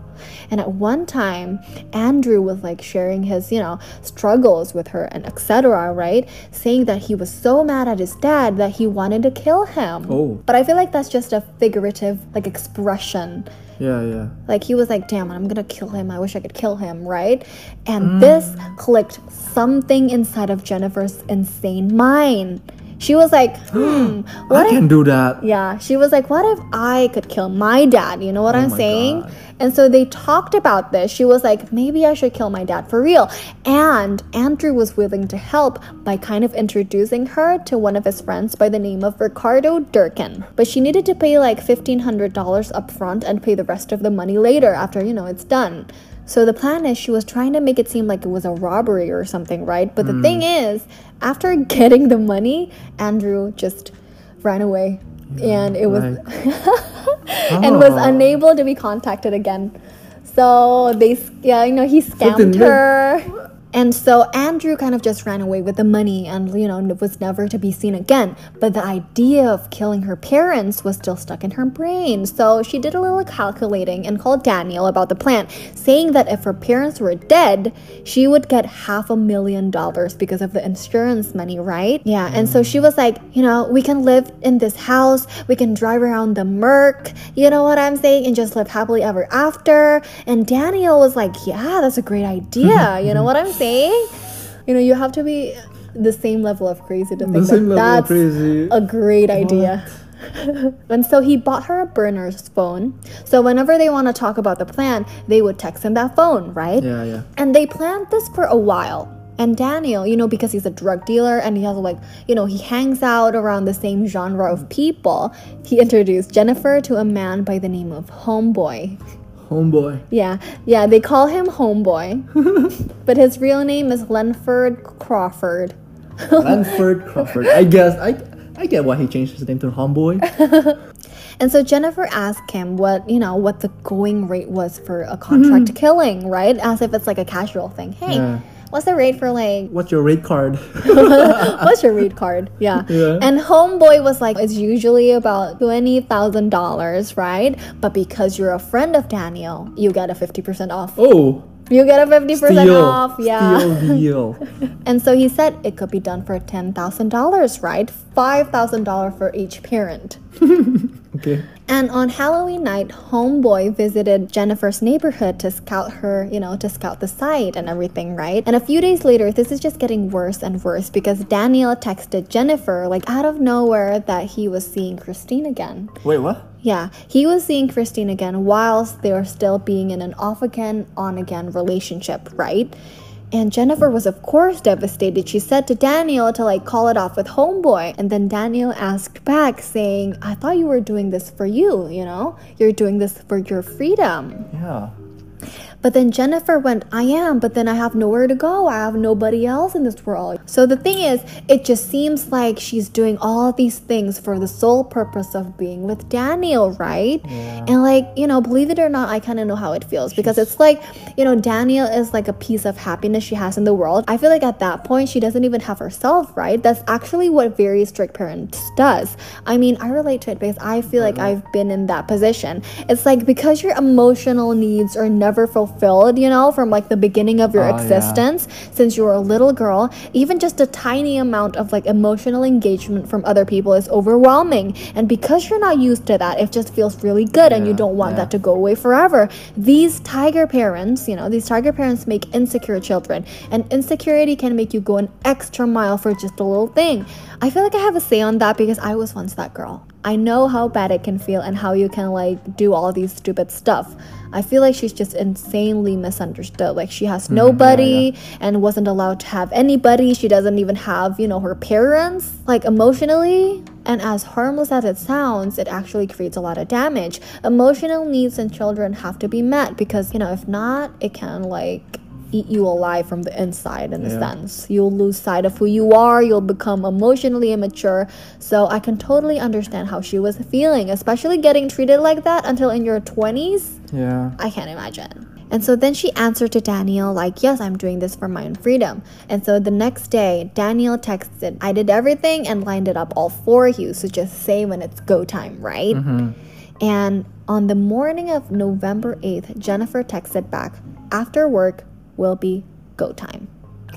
And at one time, Andrew was like sharing his, you know, struggles with her and etc., right? Saying that he was so mad at his dad that he wanted to kill him. Oh. But I feel like that's just a figurative like expression. Yeah, yeah. Like he was like, damn, I'm gonna kill him. I wish I could kill him, right? And this clicked something inside of Jennifer's insane mind. She was like, (gasps) hmm, what I if can do that. yeah, she was like, What if I could kill my dad? You know what I'm saying? God. And so they talked about this. She was like, Maybe I should kill my dad for real. And Andrew was willing to help by kind of introducing her to one of his friends by the name of Ricardo Duncan. But she needed to pay like $1,500 up front and pay the rest of the money later after, you know, it's done. So the plan is she was trying to make it seem like it was a robbery or something, right? But the hmm. thing is, after (laughs) getting the money, Andrew just ran away. And it was (laughs) and was Oh. unable to be contacted again. So they, yeah, you know, he scammed her. And so Andrew kind of just ran away with the money and, you know, was never to be seen again. But the idea of killing her parents was still stuck in her brain. So she did a little calculating and called Daniel about the plan, saying that if her parents were dead, she would get half a million dollars because of the insurance money, right? Yeah. And so she was like, you know, we can live in this house, we can drive around the Merc, you know what I'm saying, and just live happily ever after. And Daniel was like, yeah, that's a great idea. (laughs) you know what I'm saying? You know, you have to be the same level of crazy to think that that's a great idea. (laughs) and so he bought her a burner's phone. So whenever they want to talk about the plan, they would text him that phone, right? Yeah, yeah. And they planned this for a while. And Daniel, you know, because he's a drug dealer and he has like, you know, he hangs out around the same genre of people, he introduced Jennifer to a man by the name of Homeboy. Homeboy. Yeah, yeah, they call him Homeboy. (laughs) but his real name is Lenford Crawford. Lenford Crawford. I guess I I get why he changed his name to Homeboy. (laughs) And so Jennifer asked him what, you know, what the going rate was for a contract mm-hmm. killing, right? As if it's like a casual thing. Hey, Yeah. What's the rate for like What's your rate card? (laughs) what's your rate card? Yeah. Yeah. And homeboy was like, it's usually about twenty thousand dollars, right? But because you're a friend of Daniel, you get a fifty percent off. Oh, You get a fifty percent steal. off. Yeah. Steal (laughs) deal. And so he said it could be done for ten thousand dollars, right? Five thousand dollars for each parent. (laughs) Okay. And on Halloween night, Homeboy visited Jennifer's neighborhood to scout her, you know, to scout the site and everything, right? And a few days later, this is just getting worse and worse because Daniel texted Jennifer, like out of nowhere, that he was seeing Christine again. Wait, what? Yeah, he was seeing Christine again whilst they were still being in an off again, on again relationship, right? And Jennifer was, of course, devastated. She said to Daniel to like call it off with Homeboy. And then Daniel asked back, saying, I thought you were doing this for you, you know? You're doing this for your freedom. Yeah. But then Jennifer went, I am, but then I have nowhere to go. I have nobody else in this world. So the thing is, it just seems like she's doing all these things for the sole purpose of being with Daniel, right? Yeah. And like, you know, believe it or not, I kind of know how it feels because it's like, you know, Daniel is like a piece of happiness she has in the world. I feel like at that point, she doesn't even have herself, right? That's actually what very strict parents does. I mean, I relate to it because I feel like I've been in that position. It's like because your emotional needs are never fulfilled, you know, from like the beginning of your Oh, yeah. existence since you were a little girl, even just a tiny amount of like emotional engagement from other people is overwhelming. And because you're not used to that, it just feels really good and you don't want yeah. that to go away forever. These tiger parents, you know, these tiger parents make insecure children, and insecurity can make you go an extra mile for just a little thing. I feel like I have a say on that because I was once that girl. I know how bad it can feel and how you can like do all these stupid stuff. I feel like she's just insanely misunderstood. Like she has mm-hmm. nobody and wasn't allowed to have anybody. She doesn't even have, you know, her parents, like emotionally. And as harmless as it sounds, it actually creates a lot of damage. Emotional needs in children have to be met because, you know, if not, it can like eat you alive from the inside in a Yeah. sense. You'll lose sight of who you are, you'll become emotionally immature. So I can totally understand how she was feeling, especially getting treated like that until in your 20s. Yeah. I can't imagine. And so then she answered to Daniel, like, Yes, I'm doing this for my own freedom. And so the next day, Daniel texted, I did everything and lined it up all for you. So just say when it's go time, right? Mm-hmm. And on the morning of November 8th, Jennifer texted back, After work will be go time.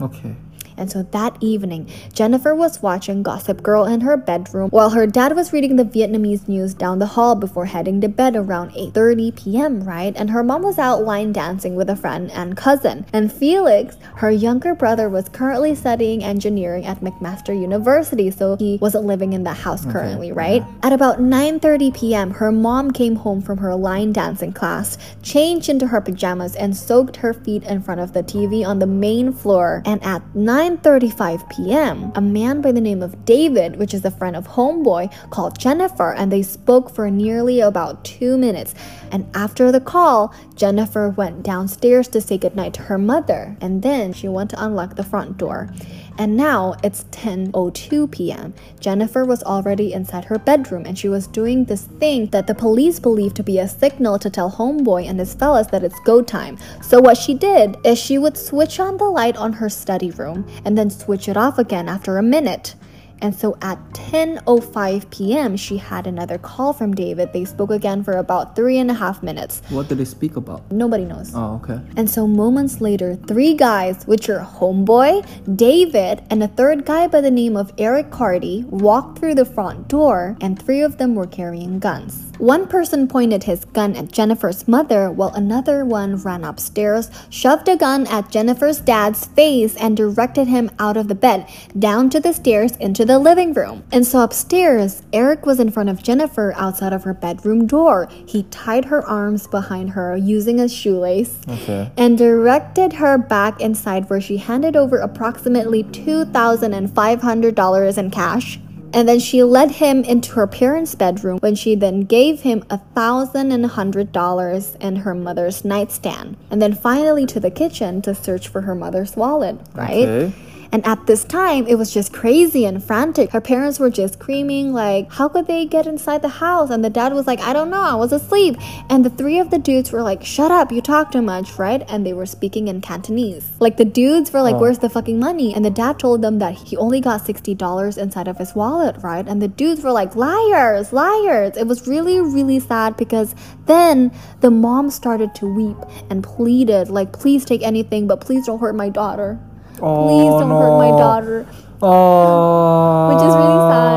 Okay. And so that evening, Jennifer was watching Gossip Girl in her bedroom while her dad was reading the Vietnamese news down the hall before heading to bed around 8:30 p.m., right? And her mom was out line dancing with a friend and cousin. And Felix, her younger brother, was currently studying engineering at McMaster University, so he wasn't living in the house currently, right? At about 9:30 p.m., her mom came home from her line dancing class, changed into her pajamas and soaked her feet in front of the TV on the main floor. And at 9:35 p.m., a man by the name of David, which is a friend of Homeboy, called Jennifer and they spoke for nearly about 2 minutes. And after the call, Jennifer went downstairs to say goodnight to her mother, and then she went to unlock the front door. And now it's 10:02 p.m. Jennifer was already inside her bedroom and she was doing this thing that the police believe to be a signal to tell homeboy and his fellas that it's go time. So what she did is she would switch on the light on her study room and then switch it off again after a minute. And so at 10:05 p.m., she had another call from David. They spoke again for about three and a half minutes. What did they speak about? Nobody knows. Oh, okay. And so moments later, three guys, which are Homeboy, David, and a third guy by the name of Eric Carty, walked through the front door, and three of them were carrying guns. One person pointed his gun at Jennifer's mother, while another one ran upstairs, shoved a gun at Jennifer's dad's face, and directed him out of the bed, down to the stairs into the living room. And so upstairs, Eric was in front of Jennifer outside of her bedroom door. He tied her arms behind her using a shoelace Okay. and directed her back inside where she handed over approximately $2,500 in cash. And then she led him into her parents' bedroom when she then gave him a thousand and a hundred dollars in her mother's nightstand. And then finally to the kitchen to search for her mother's wallet, right? Okay. And at this time, it was just crazy and frantic. Her parents were just screaming, like, how could they get inside the house? And the dad was like, I don't know, I was asleep. And the three of the dudes were like, shut up, you talk too much, right? And they were speaking in Cantonese. Like, the dudes were like, Oh. where's the fucking money? And the dad told them that he only got $60 inside of his wallet, right? And the dudes were like, liars, liars. It was really, really sad because then the mom started to weep and pleaded, like, please take anything, but please don't hurt my daughter. Please Oh, don't hurt my oh, daughter. Oh. Which is really sad.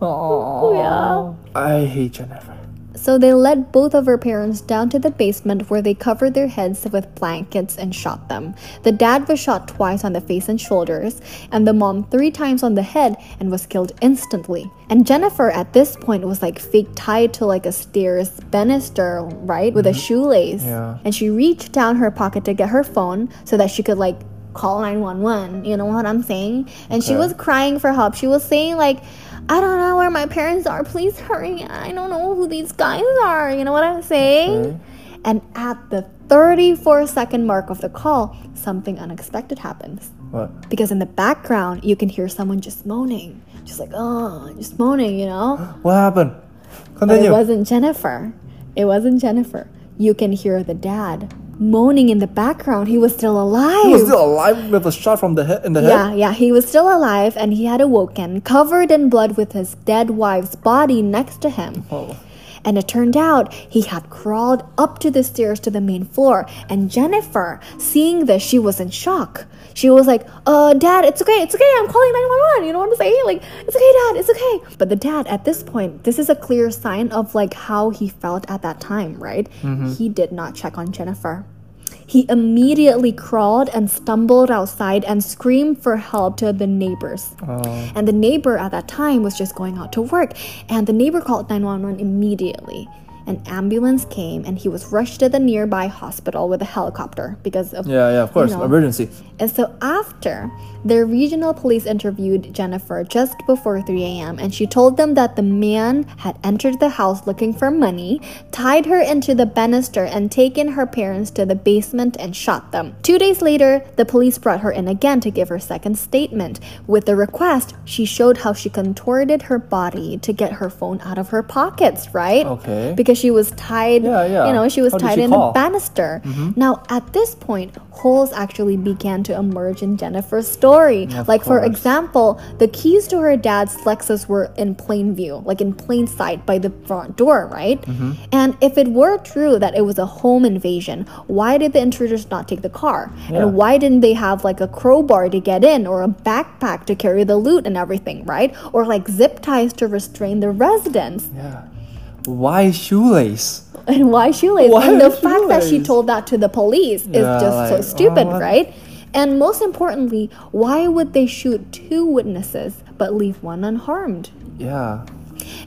(laughs) Oh, yeah. I hate Jennifer. So they led both of her parents down to the basement where they covered their heads with blankets and shot them. The dad was shot twice on the face and shoulders, and the mom three times on the head and was killed instantly. And Jennifer at this point was like fake tied to like a stairs banister, right? With a mm-hmm. shoelace. Yeah. And she reached down her pocket to get her phone so that she could like call 911. You know what I'm saying? And she was crying for help. She was saying like I don't know where my parents are. Please hurry. I don't know who these guys are. You know what I'm saying? Okay. And at the 34 second mark of the call, something unexpected happens. What? Because in the background, you can hear someone just moaning. Just like, oh, just moaning, you know? (gasps) What happened? But it wasn't Jennifer. It wasn't Jennifer. You can hear the dad moaning in the background. He was still alive. He was still alive with a shot from the head in the head. Yeah, yeah, he was still alive and he had awoken, covered in blood with his dead wife's body next to him. Oh. And it turned out he had crawled up to the stairs to the main floor. And Jennifer, seeing this, she was in shock. She was like, uh, Dad, it's okay, it's okay, I'm calling 911. You know what I'm saying? Like, it's okay, Dad, it's okay. But the dad, at this point, this is a clear sign of like how he felt at that time, right? He did not check on Jennifer. He immediately crawled and stumbled outside and screamed for help to the neighbors. Oh. And the neighbor at that time was just going out to work. And the neighbor called 911 immediately. An ambulance came and he was rushed to the nearby hospital with a helicopter because of. Yeah, yeah, of course. know. Emergency. And so after, the regional police interviewed Jennifer just before 3 a.m. and she told them that the man had entered the house looking for money, tied her into the banister, and taken her parents to the basement and shot them. Two days later, the police brought her in again to give her second statement. With the request, she showed how she contorted her body to get her phone out of her pockets, right? Okay. Because she was tied, Yeah, yeah. you know, she was How tied in call? a banister. Mm-hmm. Now, at this point, holes actually began to emerge in Jennifer's story. Of like, for example, the keys to her dad's Lexus were in plain view, like in plain sight by the front door, right? Mm-hmm. And if it were true that it was a home invasion, why did the intruders not take the car? Yeah. And why didn't they have like a crowbar to get in or a backpack to carry the loot and everything, right? Or like zip ties to restrain the residents? Yeah. Why shoelace? And why shoelace? Why and the a fact that she told that to the police is Yeah, just so uh-huh. stupid, oh, right? And most importantly, why would they shoot two witnesses but leave one unharmed? Yeah.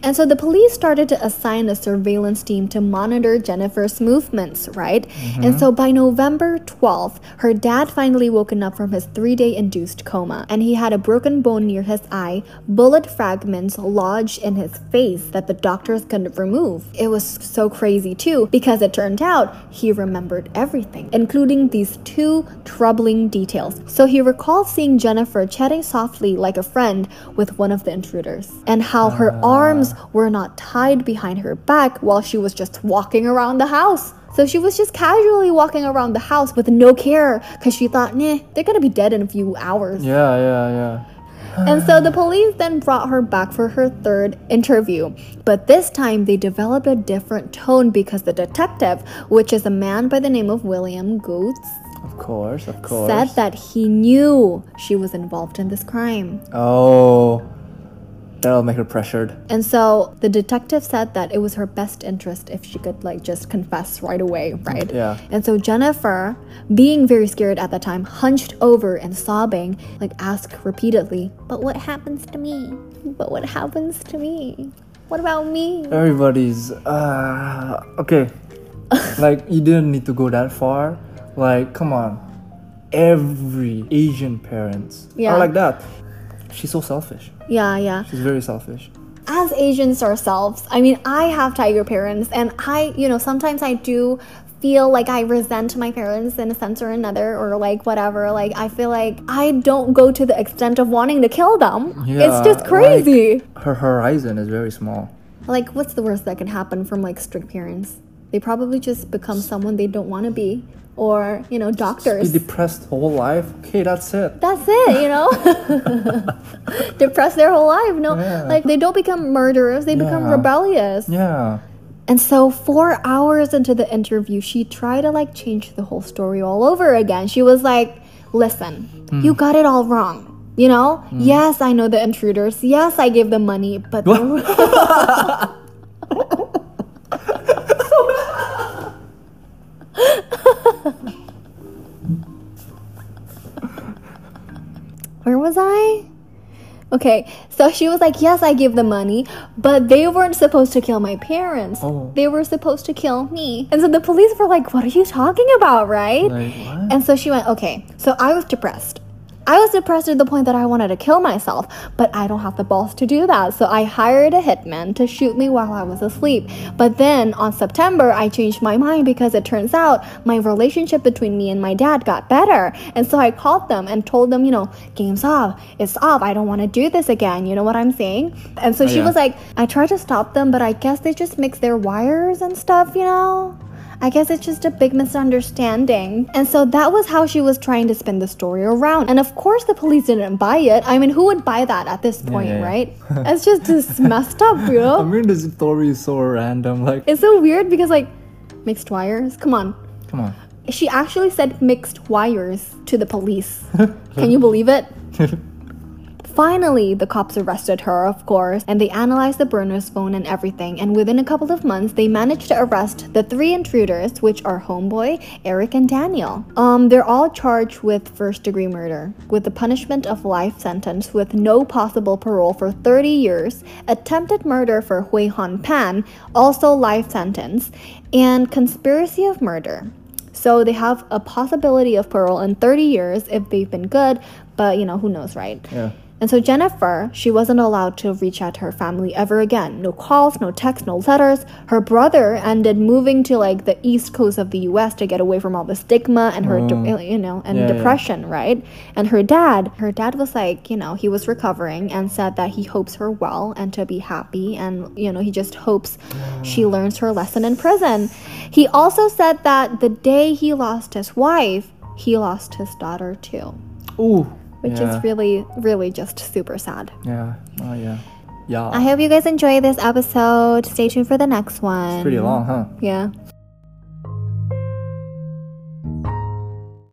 And so the police started to assign a surveillance team to monitor Jennifer's movements, right? And mm-hmm. so by November 12th, her dad finally woken up from his three day induced coma, and he had a broken bone near his eye, bullet fragments lodged in his face that the doctors couldn't remove. It was so crazy too, because it turned out he remembered everything, including these two troubling details. So he recalled seeing Jennifer chatting softly like a friend with one of the intruders, and how her ah. Arms were not tied behind her back while she was just walking around the house. So she was just casually walking around the house with no care because she thought, nah, they're gonna be dead in a few hours. Yeah, yeah, yeah. And so the police then brought her back for her third interview. But this time they developed a different tone because the detective, which is a man by the name of William Goetz, Of course, of course. said that he knew she was involved in this crime. Oh. That'll make her pressured. And so the detective said that it was her best interest if she could like just confess right away, right? Yeah. And so Jennifer, being very scared at the time, hunched over and sobbing, like asked repeatedly, "But what happens to me? But what happens to me? What about me?" Everybody's uh okay. (laughs) like you didn't need to go that far. Like, come on. Every Asian parents Yeah. are like that. She's so selfish. Yeah, yeah. She's very selfish. as Asians ourselves, I mean, I have tiger parents, and I, you know, sometimes I do feel like I resent my parents in a sense or another, or like whatever. Like, I feel like I don't go to the extent of wanting to kill them. Yeah, it's just like, crazy. her horizon is very small. Like, what's the worst that can happen from like strict parents? They probably just become someone they don't want to be, or, you know, Be doctors. depressed whole life. Okay, that's it. That's it, you know? (laughs) depressed their whole life. No, Yeah. like they don't become murderers, they become rebellious. Yeah. And so, four hours into the interview, she tried to like change the whole story all over again. She was like, Listen, you hmm. got it all wrong. You know, hmm. yes, I know the intruders. Yes, I gave them money, but (laughs) where was I? Okay, so she was like, Yes, I give the money, but they weren't supposed to kill my parents. Oh. They were supposed to kill me. And so the police were like, What are you talking about, right? Like? And so she went, Okay, so I was depressed. I was depressed to the point that I wanted to kill myself, but I don't have the balls to do that. So I hired a hitman to shoot me while I was asleep. But then on September, I changed my mind because it turns out my relationship between me and my dad got better. And so I called them and told them, you know, game's off. It's off. I don't want to do this again. You know what I'm saying? And so Oh, she yeah. was like, I tried to stop them, but I guess they just mix their wires and stuff, you know? I guess it's just a big misunderstanding. And so that was how she was trying to spin the story around. And of course, the police didn't buy it. I mean, who would buy that at this point, yeah, yeah. right? (laughs) it's just this messed up, you know? I mean, this story is so random. Like, It's so weird because, like, mixed wires? Come on. come on. She actually said mixed wires to the police. (laughs) Can you believe it? (laughs) Finally, the cops arrested her, of course, and they analyzed the burner's phone and everything. And within a couple of months, they managed to arrest the three intruders, which are Homeboy, Eric, and Daniel. Um, they're all charged with first-degree murder, with the punishment of life sentence with no possible parole for 30 years, attempted murder for Huei Hann Pan, also life sentence, and conspiracy of murder. So they have a possibility of parole in 30 years if they've been good, but you know, who knows, right? Yeah. And so Jennifer, she wasn't allowed to reach out to her family ever again. No calls, no texts, no letters. Her brother ended moving to like the east coast of the US to get away from all the stigma and her, de- you know, and Yeah, yeah. depression, right? And her dad, her dad was like, you know, he was recovering and said that he hopes her well and to be happy and, you know, he just hopes she learns her lesson in prison. He also said that the day he lost his wife, he lost his daughter too, Ooh. Which yeah. is really, really just super sad. Yeah. Oh, yeah. Yeah. I hope you guys enjoy this episode. Stay tuned for the next one. Pretty long, huh? Yeah.